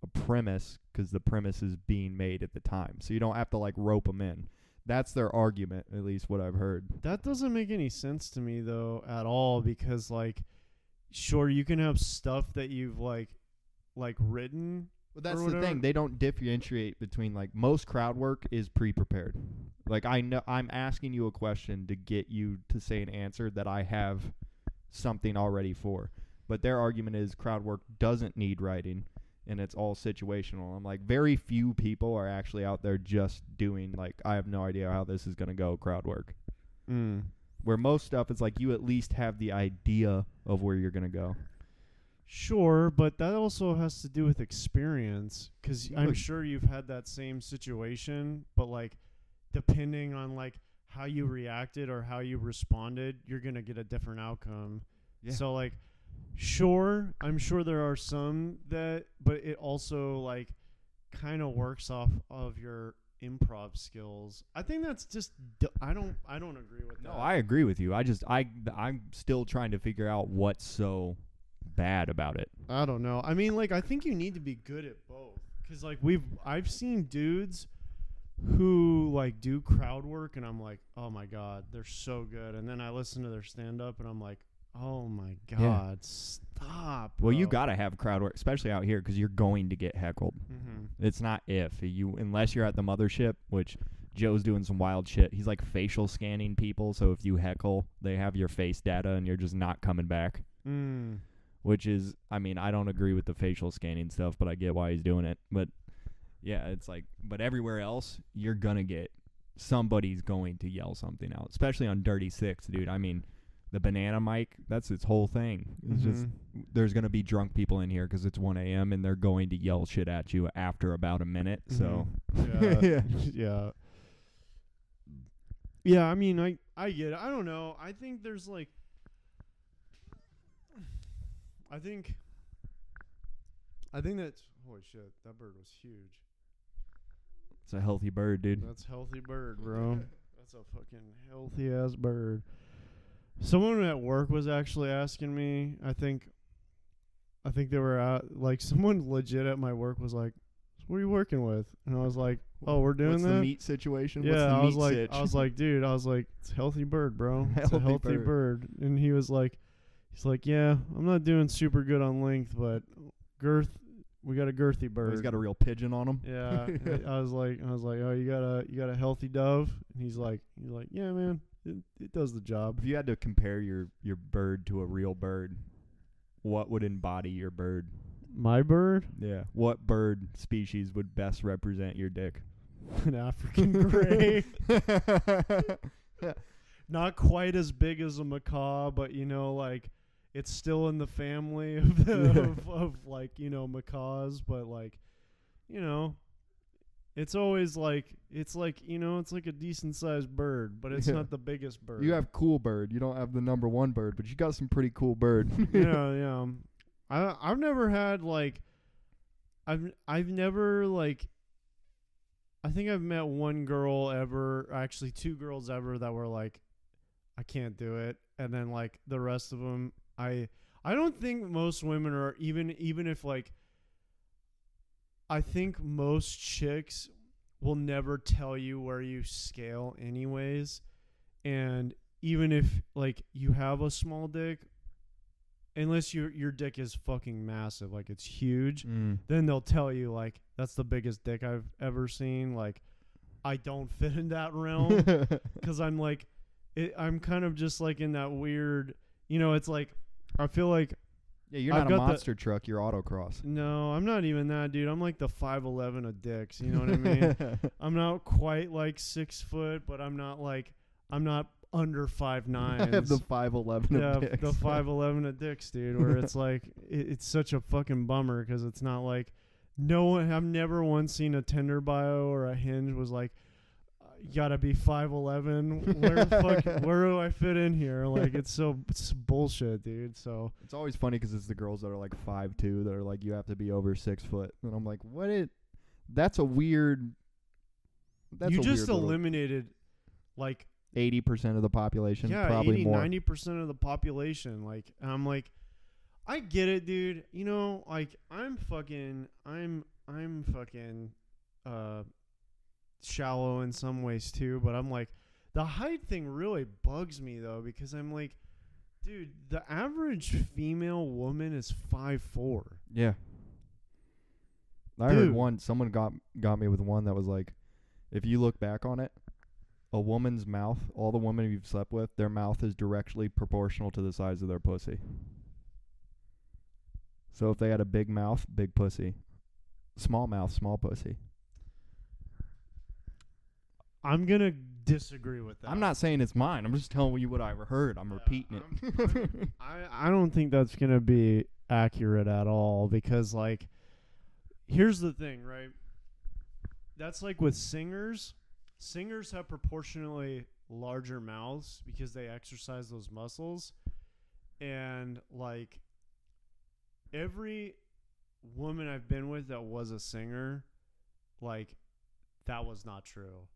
a premise because the premise is being made at the time. So you don't have to like rope them in. That's their argument, at least what I've heard. That doesn't make any sense to me though at all because like sure you can have stuff that you've like like written But that's the whatever. thing. They don't differentiate between like most crowd work is pre-prepared. Like I know I'm asking you a question to get you to say an answer that I have something already for. But their argument is crowd work doesn't need writing and it's all situational. I'm like very few people are actually out there just doing like I have no idea how this is going to go crowd work. Mm. Where most stuff is like you at least have the idea of where you're going to go. Sure, but that also has to do with experience cuz I'm sure you've had that same situation but like depending on like how you reacted or how you responded, you're going to get a different outcome. Yeah. So like sure, I'm sure there are some that but it also like kind of works off of your improv skills. I think that's just d- I don't I don't agree with No, that. No, I agree with you. I just I I'm still trying to figure out what's so bad about it. I don't know. I mean, like, I think you need to be good at both. Cause like we've I've seen dudes who like do crowd work, and I'm like, oh my god, they're so good. And then I listen to their stand up, and I'm like, oh my god, stop. Well, you got to have crowd work, especially out here, because you're going to get heckled. Mhm. It's not if you, unless you're at the mothership, which Joe's doing some wild shit. He's like facial scanning people, so if you heckle, they have your face data, and you're just not coming back. Mm. Which is, I mean, I don't agree with the facial scanning stuff, but I get why he's doing it. But yeah, it's like, but everywhere else, you're gonna get somebody's going to yell something out, especially on Dirty Six, dude. I mean, the banana mic, that's its whole thing. It's just Mhm. there's going to be drunk people in here because it's 1 a.m. and they're going to yell shit at you after about a minute. So, Mhm. yeah, yeah, yeah. I mean, I I get it. I don't know. I think there's like, I think, I think that's holy shit. That bird was huge. it's a healthy bird, dude. That's healthy bird, bro. That's a fucking healthy ass bird. Someone at work was actually asking me. I think, I think they were out. Like someone legit at my work was like, "What are you working with?" And I was like, "Oh, we're doing What's that." the meat situation? Yeah, What's the I was meat like, sitch? I was like, dude, I was like, it's a healthy bird, bro. It's a Healthy healthy bird. bird. And he was like, he's like, yeah, I'm not doing super good on length, but girth, we got a girthy oh, bird. He's got a real pigeon on him. Yeah, I I was like, I was like, oh, you got a, you got a healthy dove, and he's like, he's like, yeah, man, it, it does the job. If you had to compare your your bird to a real bird, what would embody your bird? My bird, Yeah. What bird species would best represent your dick? an African gray, not quite as big as a macaw, but you know, like it's still in the family of, the, of, of like you know macaws, but like you know, it's always like it's like you know it's like a decent sized bird, but it's Yeah. not the biggest bird. You have cool bird. You don't have the number one bird, but you got some pretty cool bird. yeah, yeah. I I've never had like I've I've never like I think I've met one girl ever, actually two girls ever that were like I can't do it and then like the rest of them I I don't think most women are even even if like I think most chicks will never tell you where you scale anyways and even if like you have a small dick unless your your dick is fucking massive like it's huge Mm. then they'll tell you like that's the biggest dick I've ever seen like I don't fit in that realm cuz I'm like it, I'm kind of just like in that weird you know it's like I feel like Yeah, you're I've not a got the- monster truck. You're autocross. no, I'm not even that, dude. I'm like the 5'11 of dicks. You know what I mean? I'm not quite like six foot, but I'm not like I'm not under five nine. I have the five eleven yeah, of dicks. the 5'11 of dicks, dude. Where it's like it, it's such a fucking bummer because it's not like no one. I've never once seen a Tinder bio or a Hinge was like. Gotta be five eleven. Where the fuck? Where do I fit in here? Like it's so it's bullshit, dude. So It's always funny because it's the girls that are like five two that are like you have to be over six foot, and I'm like, what? It? That's a weird. That's you just eliminated like eighty percent of the population, yeah, probably 80, more. 90% of the population. Like, I'm like, I get it, dude. You know, like, I'm fucking, I'm, I'm fucking, uh, shallow in some ways too, but I'm like, the height thing really bugs me though, because I'm like, dude, the average female woman is five four. Yeah. I Dude. heard one. Someone got got me with one that was like, if you look back on it, a woman's mouth, all the women you've slept with, their mouth is directly proportional to the size of their pussy. So if they had a big mouth, big pussy. Small mouth, small pussy. I'm gonna disagree with that. I'm not saying it's mine. I'm just telling you what I heard. I'm repeating it. I, I don't think that's gonna be accurate at all because like here's the thing, right? That's like with singers. Singers have proportionally larger mouths because they exercise those muscles. And like every woman I've been with that was a singer, like that was not true.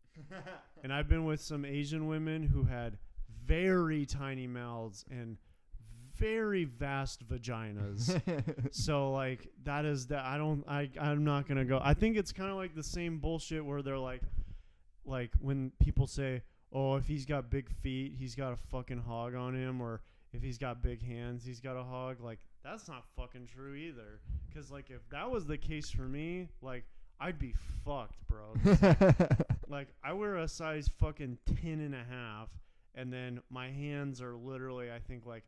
And I've been with some Asian women who had very tiny mouths and very vast vaginas. so like that is that I don't I I'm not going to go. I think it's kind of like the same bullshit where they're like like when people say, "Oh, if he's got big feet, he's got a fucking hog on him," or if he's got big hands, he's got a hog. Like that's not fucking true either. Cuz like if that was the case for me, like I'd be fucked, bro. like, like I wear a size fucking 10 and a half and then my hands are literally I think like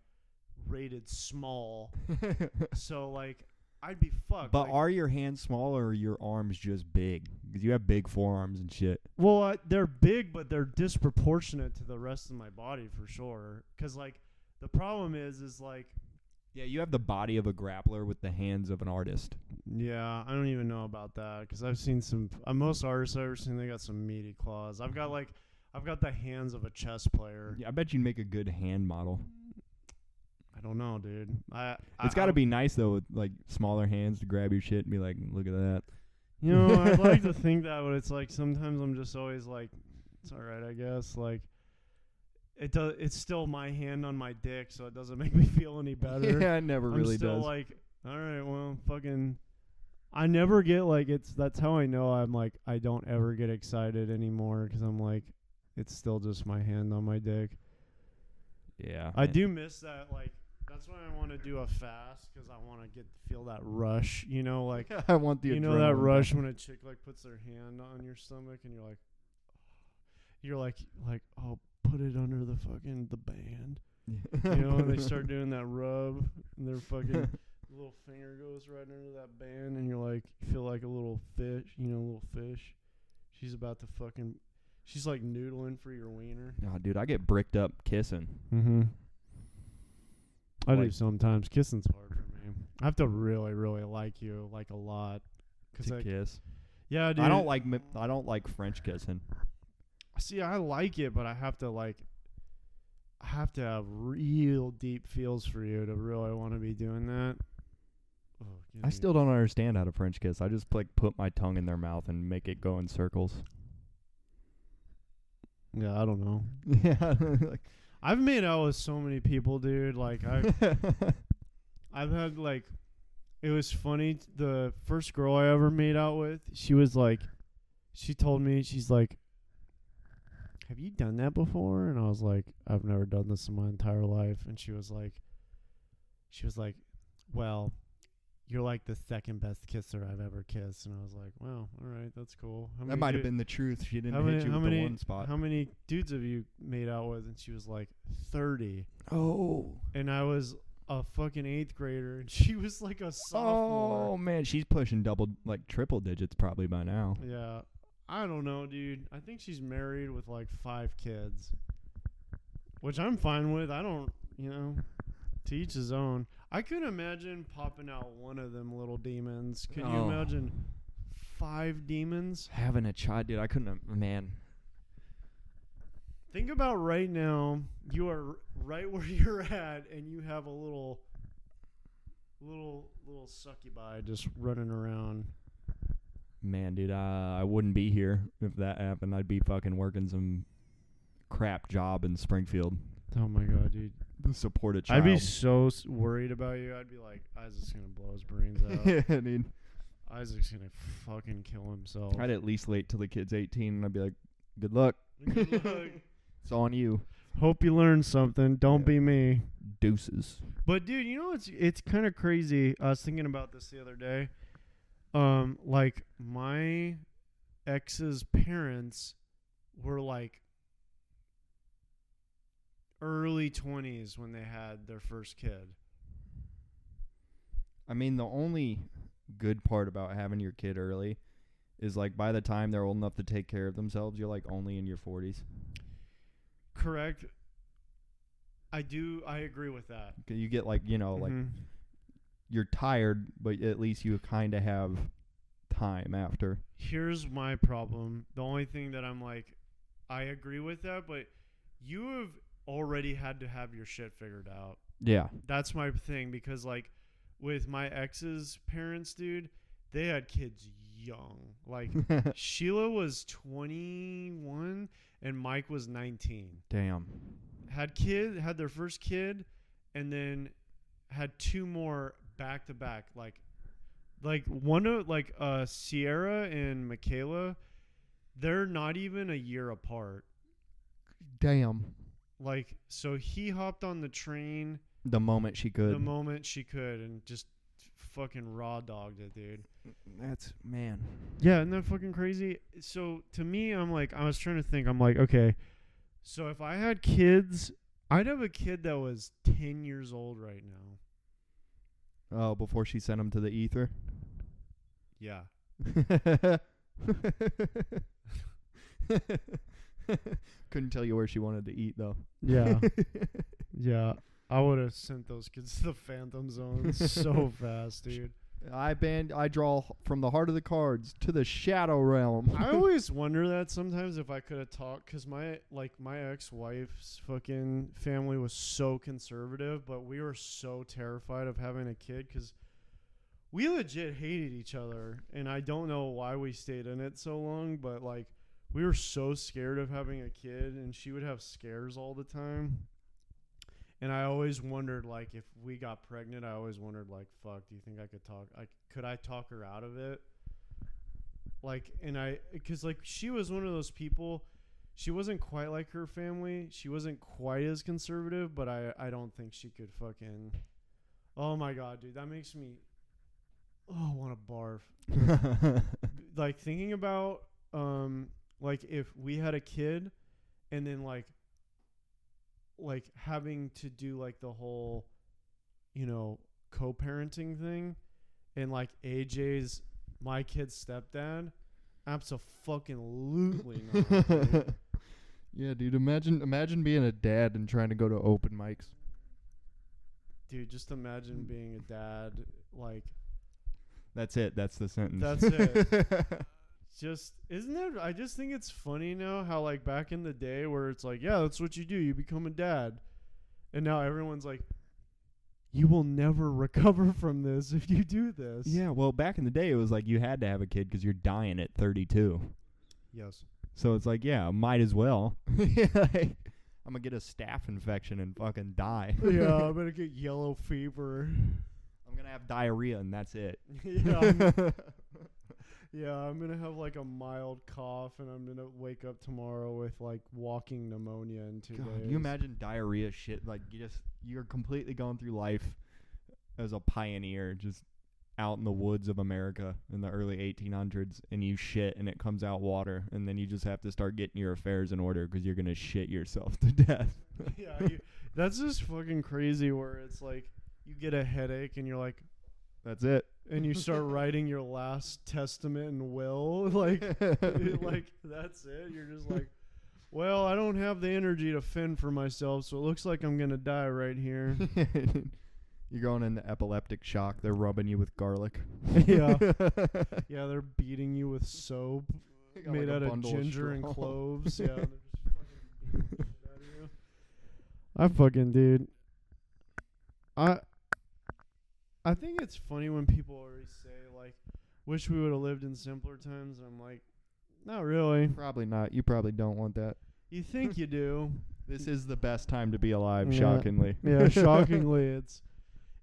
rated small. so like I'd be fucked. But like, are your hands small or are your arms just big? 'Cause you have big forearms and shit. Well, uh, they're big, but they're disproportionate to the rest of my body for sure. Cause like the problem is, is like, Yeah, you have the body of a grappler with the hands of an artist. yeah, I don't even know about that. Cause I've seen some. Uh, most artists I've ever seen, they got some meaty claws. I've got like, I've got the hands of a chess player. Yeah, I bet you'd make a good hand model. I don't know, dude. I. It's got to be nice though, with like smaller hands to grab your shit and be like, "Look at that." You know, I'd like to think that, but it's like sometimes I'm just always like, it's all right, I guess. Like, it does. It's still my hand on my dick, so it doesn't make me feel any better. Yeah, it never I'm really still does. like, all right, well, fucking. I never get like it's. That's how I know I'm like I don't ever get excited anymore because I'm like, it's still just my hand on my dick. yeah, I man. do miss that. Like that's why I want to do a fast because I want to get feel that rush. You know, like I want the you know that rush when a chick like puts their hand on your stomach and you're like, you're like like oh put it under the fucking the band. You know, and they start doing that rub and their fucking little finger goes right under that band and you're like you feel like a little fish, you know, a little fish. She's about to fucking she's like noodling for your wiener. Oh, dude, I get bricked up kissing. Mm-hmm. I do sometimes. Kissing's hard for me. I have to really, really like you like a lot. Cause to I, kiss. yeah, dude. I don't like I don't like French kissing. See, I like it, but I have to like. I have to have real deep feels for you to really want to be doing that. Oh, I still don't understand how to French kiss. I just like put my tongue in their mouth and make it go in circles. Yeah, I don't know. yeah, like, I've made out with so many people, dude. Like I, I've had like, it was funny. The first girl I ever made out with, she was like, she told me she's like, "Have you done that before?" And I was like, "I've never done this in my entire life." And she was like, she was like, "Well, you're like the second best kisser I've ever kissed." And I was like, "Wow, all right, that's cool." How that might have been the truth. She didn't hit many, you how with many, the one spot. How many dudes have you made out with? And she was like, 30 oh, and I was a fucking eighth grader, and she was like a sophomore. oh man, she's pushing double, like triple digits probably by now. Yeah, I don't know, dude. I think she's married with like five kids, which I'm fine with. I don't, you know, to each his own. I could imagine popping out one of them little demons. Could you Oh. imagine five demons? Having a child, dude, I couldn't. Have, man, Think about right now. You are r- right where you're at, and you have a little, little, little succubi just running around. Man, dude, uh, I wouldn't be here if that happened. I'd be fucking working some crap job in Springfield Oh my god, dude! to support a child. I'd be so s- worried about you. I'd be like, Isac's gonna blow his brains out. yeah, dude. Isac's gonna fucking kill himself. I'd at least wait till the kid's 18 and I'd be like, good luck. Good luck. It's on you. Hope you learned something. Don't Yeah. be me. Deuces. But dude, you know it's it's kind of crazy. I was thinking about this the other day. Um, like my ex's parents were like early twenties when they had their first kid. I mean, the only good part about having your kid early is like by the time they're old enough to take care of themselves, you're like only in your 40s. Correct. I do. I agree with that. You get like, you know, like Mhm. You're tired, but at least you kind of have time after. here's my problem. The only thing that I'm like, I agree with that, but you have already had to have your shit figured out. Yeah. That's my thing because like with my ex's parents, dude, they had kids young. Like Sheila was 21 and Mike was 19. Damn. Had kid, had their first kid, and then had two more back to back. Like, like one of like uh Sierra and Michaela, they're not even a year apart. Damn. Like, so he hopped on the train The moment she could. the moment she could and just fucking raw dogged it, dude. That's man. Yeah, isn't that fucking crazy? So to me, I'm like, I was trying to think. I'm like, okay, so if I had kids, I'd have a kid that was 10 years old right now. Oh, before she sent him to the ether. Yeah. Couldn't tell you where she wanted to eat though. Yeah. yeah. I would have sent those kids to the Phantom Zone so fast, dude. I band. I draw from the heart of the cards to the shadow realm. I always wonder that sometimes if I could have talked because my like my ex wife's fucking family was so conservative, but we were so terrified of having a kid because we legit hated each other, and I don't know why we stayed in it so long, but like we were so scared of having a kid, and she would have scares all the time. And I always wondered, like, if we got pregnant, I always wondered, like, fuck, do you think I could talk? Like, could I talk her out of it? Like, and I, because like she was one of those people. She wasn't quite like her family. She wasn't quite as conservative, but I, I don't think she could fucking. Oh my god, dude, that makes me. Oh, want to barf. like thinking about, um, like if we had a kid, and then like like having to do like the whole you know co-parenting thing and like AJ's my kid's stepdad absolutely not dude. yeah, dude. Imagine, imagine being a dad and trying to go to open mics. dude just imagine being a dad like That's it. That's the sentence. That's it. just isn't it I just think it's funny now how like back in the day where it's like yeah that's what you do you become a dad and now everyone's like you will never recover from this if you do this yeah. Well, back in the day, it was like you had to have a kid because you're dying at 32. yes So it's like, yeah, might as well. Like, I'm gonna get a staph infection and fucking die. yeah i'm gonna get yellow fever I'm gonna have diarrhea and that's it. yeah Yeah, I'm gonna have like a mild cough, and I'm gonna wake up tomorrow with like walking pneumonia in two God, days. you imagine diarrhea shit? Like you just you're completely going through life as a pioneer, just out in the woods of America in the early 1800s, and you shit and it comes out water, and then you just have to start getting your affairs in order because you're gonna shit yourself to death. yeah, you, that's just fucking crazy. Where it's like you get a headache, and you're like, That's it. And you start writing your last testament and will, like, like that's it. You're just like, well, I don't have the energy to fend for myself, so it looks like I'm gonna die right here. You're going into epileptic shock. They're rubbing you with garlic. yeah, yeah, they're beating you with soap made like out of bundle of ginger and cloves. Yeah, they're just fucking beating shit out of you. I fucking dude. I I think it's funny when people always say like, "Wish we would have lived in simpler times." I'm like, not really. Probably not. You probably don't want that. You think you do? This is the best time to be alive. Yeah. Shockingly. Yeah, shockingly, it's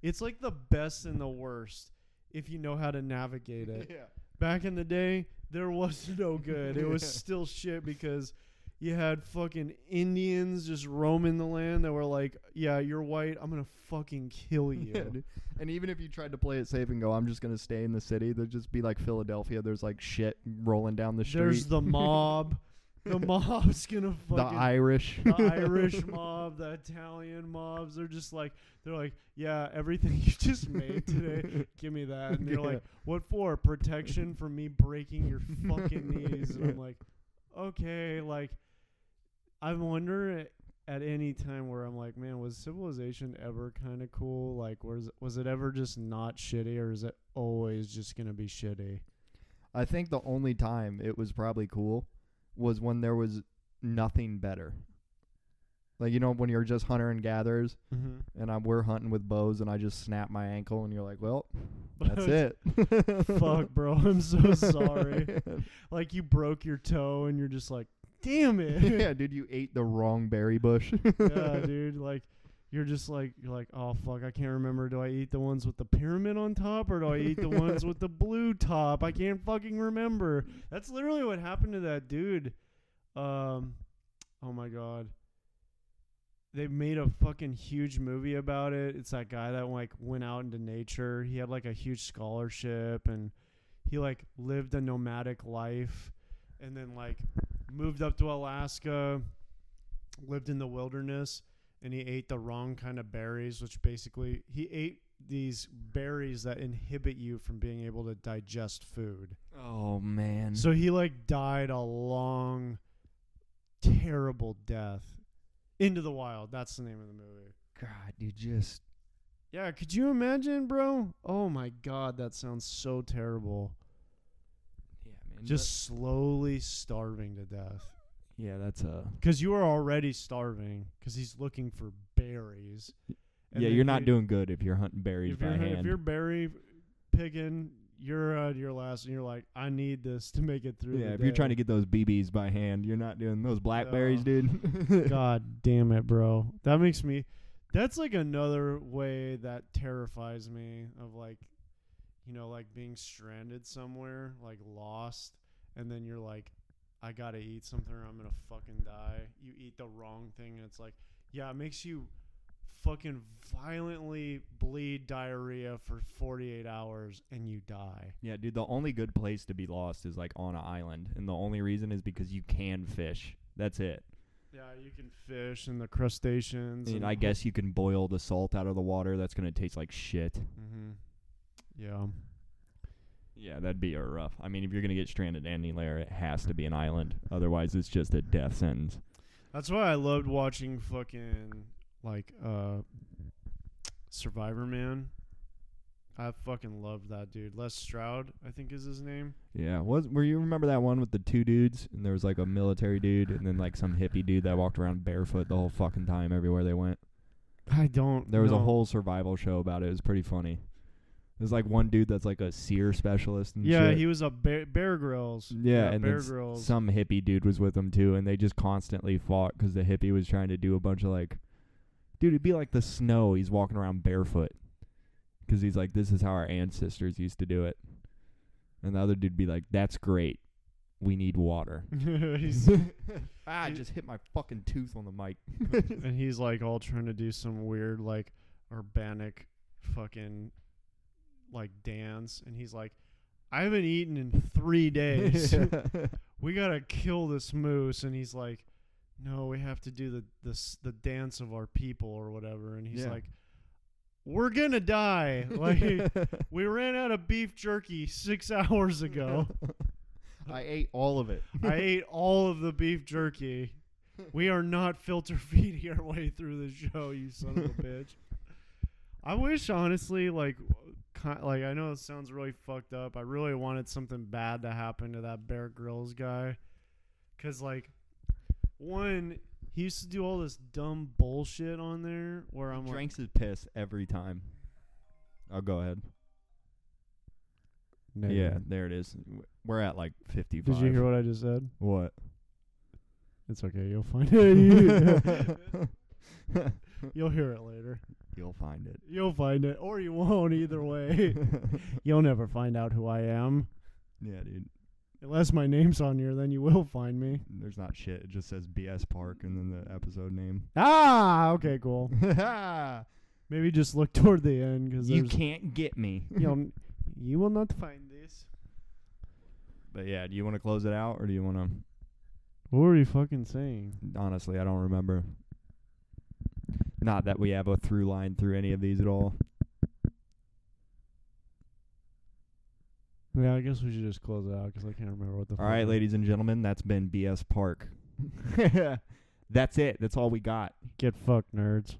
it's like the best and the worst if you know how to navigate it. Yeah. Back in the day, there was no good. It was still shit because you had fucking Indians just roaming the land that were like, "Yeah, you're white. I'm gonna fucking kill you." Yeah, and even if you tried to play it safe and go, I'm just gonna stay in the city, there'd just be like Philadelphia. There's like shit rolling down the street. There's the mob. the mob's gonna fucking the Irish. the Irish mob, the Italian mobs. They're just like they're like, yeah, everything you just made today, give me that. And they're Yeah. like, what for? Protection from me breaking your fucking knees. And I'm like, okay, like, I wonder at- any time where I'm like, man, was civilization ever kind of cool? Like, was was it ever just not shitty, or is it always just gonna be shitty? I think the only time it was probably cool was when there was nothing better. Like you know when you're just hunter and gatherers, Mm-hmm. and I'm we're hunting with bows, and I just snap my ankle, and you're like, well, that's it. Fuck, bro, I'm so sorry. like you broke your toe, and you're just like, damn it. yeah, dude, you ate the wrong berry bush. yeah, dude. Like, you're just like, you're like, oh fuck, I can't remember. Do I eat the ones with the pyramid on top, or do I eat the ones with the blue top? I can't fucking remember. That's literally what happened to that dude. Um, oh my god. They made a fucking huge movie about it. It's that guy that like went out into nature. He had like a huge scholarship and he like lived a nomadic life and then like moved up to Alaska, lived in the wilderness, and he ate the wrong kind of berries, which basically he ate these berries that inhibit you from being able to digest food. Oh man. So he like died a long, terrible death. Into the Wild. That's the name of the movie. God, you just Yeah, could you imagine, bro? Oh my god, that sounds so terrible. Just slowly starving to death. yeah, that's a Because you are already starving. Because he's looking for berries. And yeah. You're not you- doing good if you're hunting berries if by you're, hand. If you're berry picking, you're uh, at your last, and you're like, I need this to make it through. yeah, if you're trying to get those BBs by hand, you're not doing those blackberries, No. dude. God damn it, bro. That makes me. That's like another way that terrifies me of like, you know, like being stranded somewhere, like lost, and then you're like, I gotta eat something or I'm gonna fucking die. You eat the wrong thing, and it's like, yeah, it makes you fucking violently bleed diarrhea for 48 hours and you die. Yeah, dude, the only good place to be lost is like on an island, and the only reason is because you can fish. That's it. Yeah, you can fish and the crustaceans. Mean, and I guess you can boil the salt out of the water. That's gonna taste like shit. hmm Yeah. Yeah, that'd be a rough. I mean, if you're gonna get stranded anywhere, it has to be an island. Otherwise, it's just a death sentence. That's why I loved watching fucking like uh Survivorman. I fucking loved that dude. Les Stroud, I think is his name. Yeah, was where you remember that one with the two dudes, and there was like a military dude, and then like some hippie dude that walked around barefoot the whole fucking time everywhere they went. I don't. There was a whole survival show about it. It was pretty funny. There's like one dude that's like a SERE specialist. And Yeah, shit. he was a Bear, Bear Grylls. Yeah, and Bear then Grylls. some hippie dude was with them too, and they just constantly fought because the hippie was trying to do a bunch of like, dude, it'd be like the snow. He's walking around barefoot because he's like, this is how our ancestors used to do it, and the other dude'd be like, that's great. We need water. He's- ah, I just hit my fucking tooth on the mic. and he's like all trying to do some weird like urbanic fucking like dance and he's like I haven't eaten in 3 days. we got to kill this moose and he's like no, we have to do the this the dance of our people or whatever and he's Yeah. like we're to die. Like we ran out of beef jerky 6 hours ago. I ate all of it. I ate all of the beef jerky. We are not filter feeding our way through the show, you son of a bitch. I wish, honestly, like, ki- like I know it sounds really fucked up. I really wanted something bad to happen to that Bear Grylls guy, cause like, one, he used to do all this dumb bullshit on there where I'm He like, drinks his piss every time. I'll go ahead. "No." Yeah, there it is. We're at like 55. Did you hear what I just said? What? It's okay. You'll find it. You'll hear it later. You'll find it. You'll find it, or you won't. Either way, you'll never find out who I am. yeah, dude. Unless my name's on here, then you will find me. There's not shit. It just says BS Park and then the episode name. Ah, okay, cool. Maybe just look toward the end because you can't get me. You'll, you will not find this. But yeah, do you want to close it out or do you want to? What were you fucking saying? Honestly, I don't remember. Not that we have a through line through any of these at all. Yeah, I guess we should just close it out because I can't remember what the. All right, ladies and gentlemen, that's been BS Park. that's it. That's all we got. Get fucked, nerds.